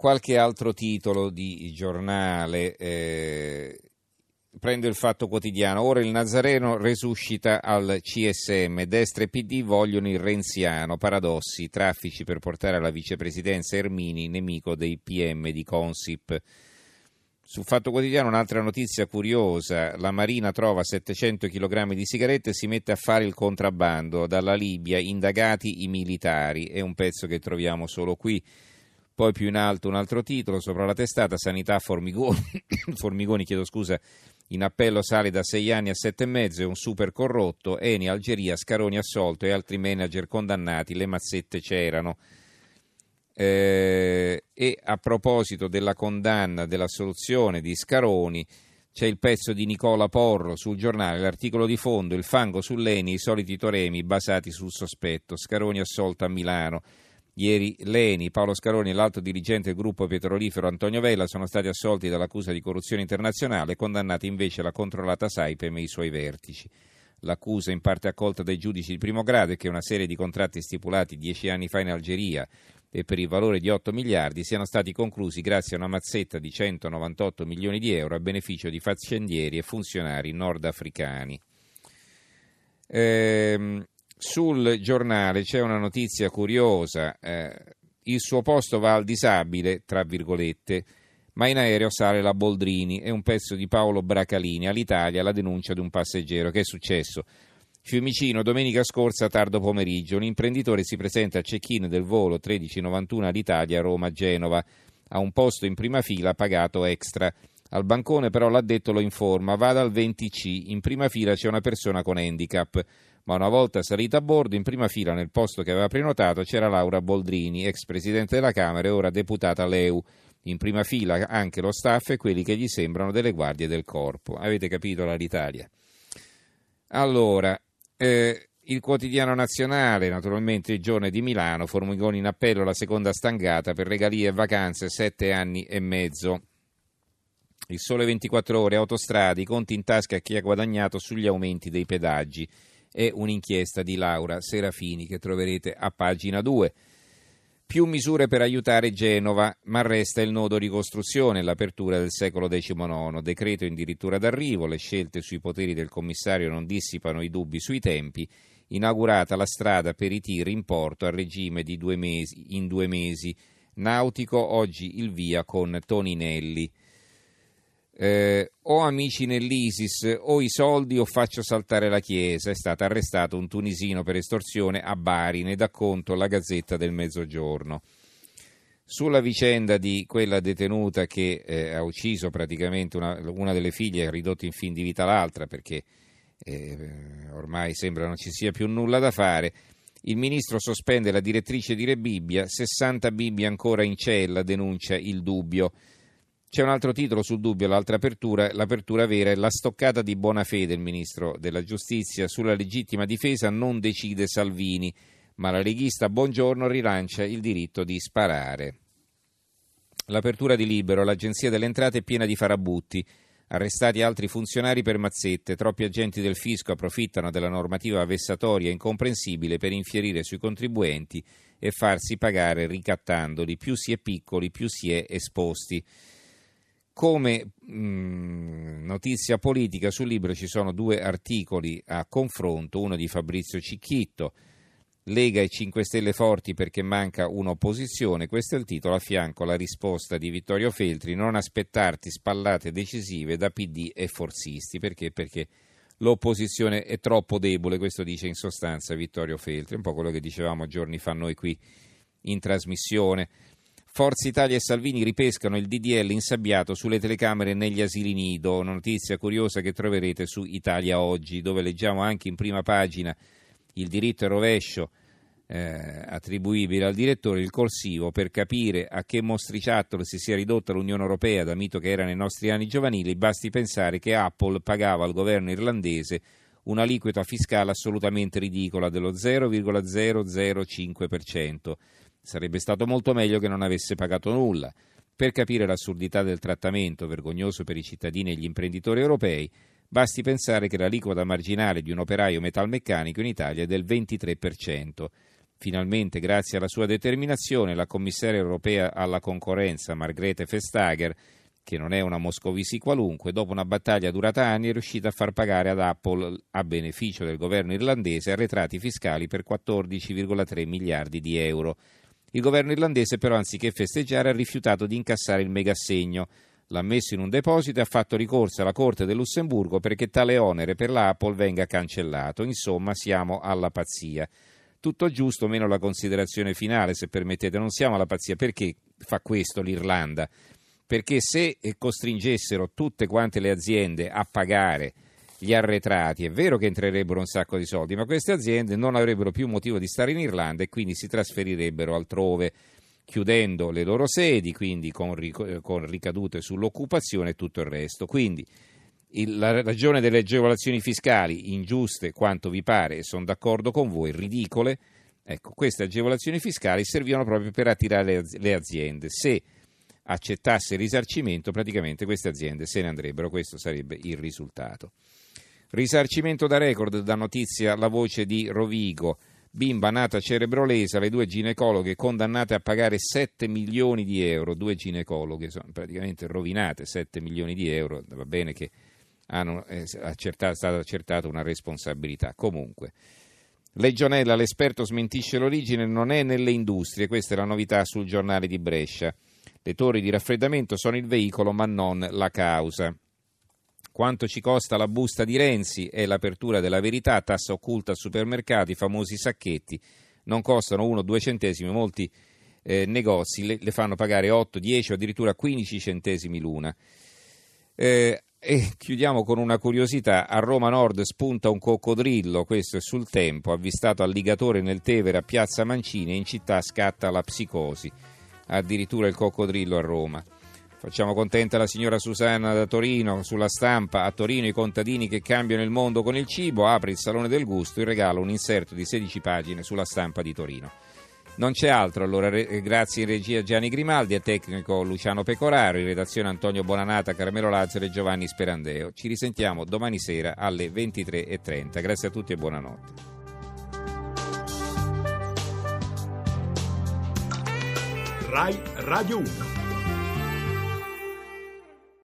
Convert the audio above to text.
qualche altro titolo di giornale. Eh, prendo il fatto quotidiano. Ora il Nazareno resuscita al CSM. Destra e PD vogliono il renziano. Paradossi, traffici per portare alla vicepresidenza Ermini, nemico dei PM di Consip. Sul Fatto Quotidiano un'altra notizia curiosa, la Marina trova 700 kg di sigarette e si mette a fare il contrabbando, dalla Libia indagati i militari, è un pezzo che troviamo solo qui. Poi più in alto un altro titolo, sopra la testata, Sanità Formigoni, Formigoni chiedo scusa, in appello sale da 6 anni a 7,5, è un super corrotto, Eni, Algeria, Scaroni assolto e altri manager condannati, le mazzette c'erano. Eh, e a proposito della condanna, della soluzione di Scaroni, c'è il pezzo di Nicola Porro sul giornale, l'articolo di fondo, il fango sull'Eni, i soliti toremi basati sul sospetto, Scaroni assolto a Milano. Ieri Leni, Paolo Scaroni e l'alto dirigente del gruppo petrolifero Antonio Vella sono stati assolti dall'accusa di corruzione internazionale, condannati invece la controllata Saipem e i suoi vertici. L'accusa in parte accolta dai giudici di primo grado è che una serie di contratti stipulati dieci anni fa in Algeria e per il valore di 8 miliardi siano stati conclusi grazie a una mazzetta di 198 milioni di euro a beneficio di faccendieri e funzionari nordafricani. Ehm, sul giornale c'è una notizia curiosa, eh, il suo posto va al disabile, tra virgolette, ma in aereo sale la Boldrini, è un pezzo di Paolo Bracalini, all'Italia la denuncia di un passeggero. Che è successo? Fiumicino, domenica scorsa tardo pomeriggio, un imprenditore si presenta a check-in del volo 1391 all'Italia Roma-Genova. Ha un posto in prima fila pagato extra. Al bancone però l'addetto lo informa, vada al 20C, in prima fila c'è una persona con handicap. Ma una volta salita a bordo, in prima fila nel posto che aveva prenotato c'era Laura Boldrini, ex presidente della Camera e ora deputata Leu. In prima fila anche lo staff e quelli che gli sembrano delle guardie del corpo. Avete capito l'Italia? Allora, eh, il quotidiano nazionale, naturalmente il giorno di Milano, Formigoni in appello alla seconda stangata per regalie e vacanze, sette anni e mezzo. Il sole 24 ore, autostrade, conti in tasca a chi ha guadagnato sugli aumenti dei pedaggi. È un'inchiesta di Laura Serafini che troverete a pagina 2. Più misure per aiutare Genova, ma resta il nodo ricostruzione, l'apertura del secolo XIX. Decreto addirittura d'arrivo, le scelte sui poteri del commissario non dissipano i dubbi sui tempi. Inaugurata la strada per i tir in porto a regime di due mesi, in due mesi. Nautico, oggi il via con Toninelli. Eh, o amici nell'ISIS o i soldi o faccio saltare la Chiesa. È stato arrestato un tunisino per estorsione a Bari, ne dà conto la Gazzetta del Mezzogiorno. Sulla vicenda di quella detenuta che eh, ha ucciso praticamente una, una, delle figlie, ha ridotto in fin di vita l'altra perché eh, ormai sembra non ci sia più nulla da fare. Il ministro sospende la direttrice di Rebibbia, 60 Bibbie ancora in cella, denuncia il dubbio. C'è un altro titolo sul dubbio, l'altra apertura, l'apertura vera è la stoccata di buona fede il ministro della giustizia sulla legittima difesa non decide Salvini, ma la leghista Buongiorno rilancia il diritto di sparare. L'apertura di Libero, l'agenzia delle entrate è piena di farabutti. Arrestati altri funzionari per mazzette, troppi agenti del fisco approfittano della normativa vessatoria e incomprensibile per infierire sui contribuenti e farsi pagare ricattandoli. Più si è piccoli, più si è esposti. Come mh, mm, notizia politica sul libro ci sono due articoli a confronto, uno di Fabrizio Cicchitto, Lega e 5 Stelle forti perché manca un'opposizione, questo è il titolo, a fianco la risposta di Vittorio Feltri, non aspettarti spallate decisive da PD e forzisti, perché? Perché l'opposizione è troppo debole, questo dice in sostanza Vittorio Feltri, un po' quello che dicevamo giorni fa noi qui in trasmissione. Forza Italia e Salvini ripescano il DDL insabbiato sulle telecamere negli asili nido, una notizia curiosa che troverete su Italia Oggi, dove leggiamo anche in prima pagina il diritto al rovescio eh, attribuibile al direttore, il corsivo, per capire a che mostriciattolo si sia ridotta l'Unione Europea da mito che era nei nostri anni giovanili, basti pensare che Apple pagava al governo irlandese un'aliquota fiscale assolutamente ridicola dello 0,005%. Sarebbe stato molto meglio che non avesse pagato nulla. Per capire l'assurdità del trattamento vergognoso per i cittadini e gli imprenditori europei, basti pensare che l'aliquota marginale di un operaio metalmeccanico in Italia è del 23%. Finalmente, grazie alla sua determinazione, la commissaria europea alla concorrenza Margrethe Vestager, che non è una moscovici qualunque, dopo una battaglia durata anni è riuscita a far pagare ad Apple, a beneficio del governo irlandese, arretrati fiscali per 14,3 miliardi di euro. Il governo irlandese però, anziché festeggiare, ha rifiutato di incassare il megassegno l'ha messo in un deposito e ha fatto ricorso alla Corte del Lussemburgo perché tale onere per la Apple venga cancellato. Insomma, siamo alla pazzia. Tutto giusto, meno la considerazione finale, se permettete. Non siamo alla pazzia. Perché fa questo l'Irlanda? Perché se costringessero tutte quante le aziende a pagare gli arretrati, è vero che entrerebbero un sacco di soldi, ma queste aziende non avrebbero più motivo di stare in Irlanda e quindi si trasferirebbero altrove chiudendo le loro sedi, quindi con, ricadute sull'occupazione e tutto il resto. Quindi la ragione delle agevolazioni fiscali, ingiuste quanto vi pare, e sono d'accordo con voi, ridicole, ecco, queste agevolazioni fiscali servivano proprio per attirare le aziende. Se accettasse il risarcimento, praticamente queste aziende se ne andrebbero, questo sarebbe il risultato. Risarcimento da record, da notizia la voce di Rovigo. Bimba nata cerebrolesa, le due ginecologhe condannate a pagare 7 milioni di euro, due ginecologhe sono praticamente rovinate 7 milioni di euro, va bene che hanno è stata accertata una responsabilità. Comunque, Legionella, l'esperto smentisce l'origine, non è nelle industrie, questa è la novità sul giornale di Brescia. Le torri di raffreddamento sono il veicolo ma non la causa. Quanto ci costa la busta di Renzi e l'apertura della verità, tassa occulta al supermercato, i famosi sacchetti, non costano 1-2 centesimi, molti eh, negozi le, le, fanno pagare 8, 10 o addirittura 15 centesimi l'una. Eh, e chiudiamo con una curiosità, a Roma Nord spunta un coccodrillo, questo è sul tempo, avvistato al ligatore nel Tevere a Piazza Mancini e in città scatta la psicosi, addirittura il coccodrillo a Roma. Facciamo contenta la signora Susanna da Torino, sulla stampa, a Torino i contadini che cambiano il mondo con il cibo, apre il Salone del Gusto, il regalo un inserto di 16 pagine sulla stampa di Torino. Non c'è altro, allora re, grazie in regia Gianni Grimaldi, a tecnico Luciano Pecoraro, in redazione Antonio Bonanata, Carmelo Lazzaro e Giovanni Sperandeo. Ci risentiamo domani sera alle 23.30. Grazie a tutti e buonanotte. RAI Radio 1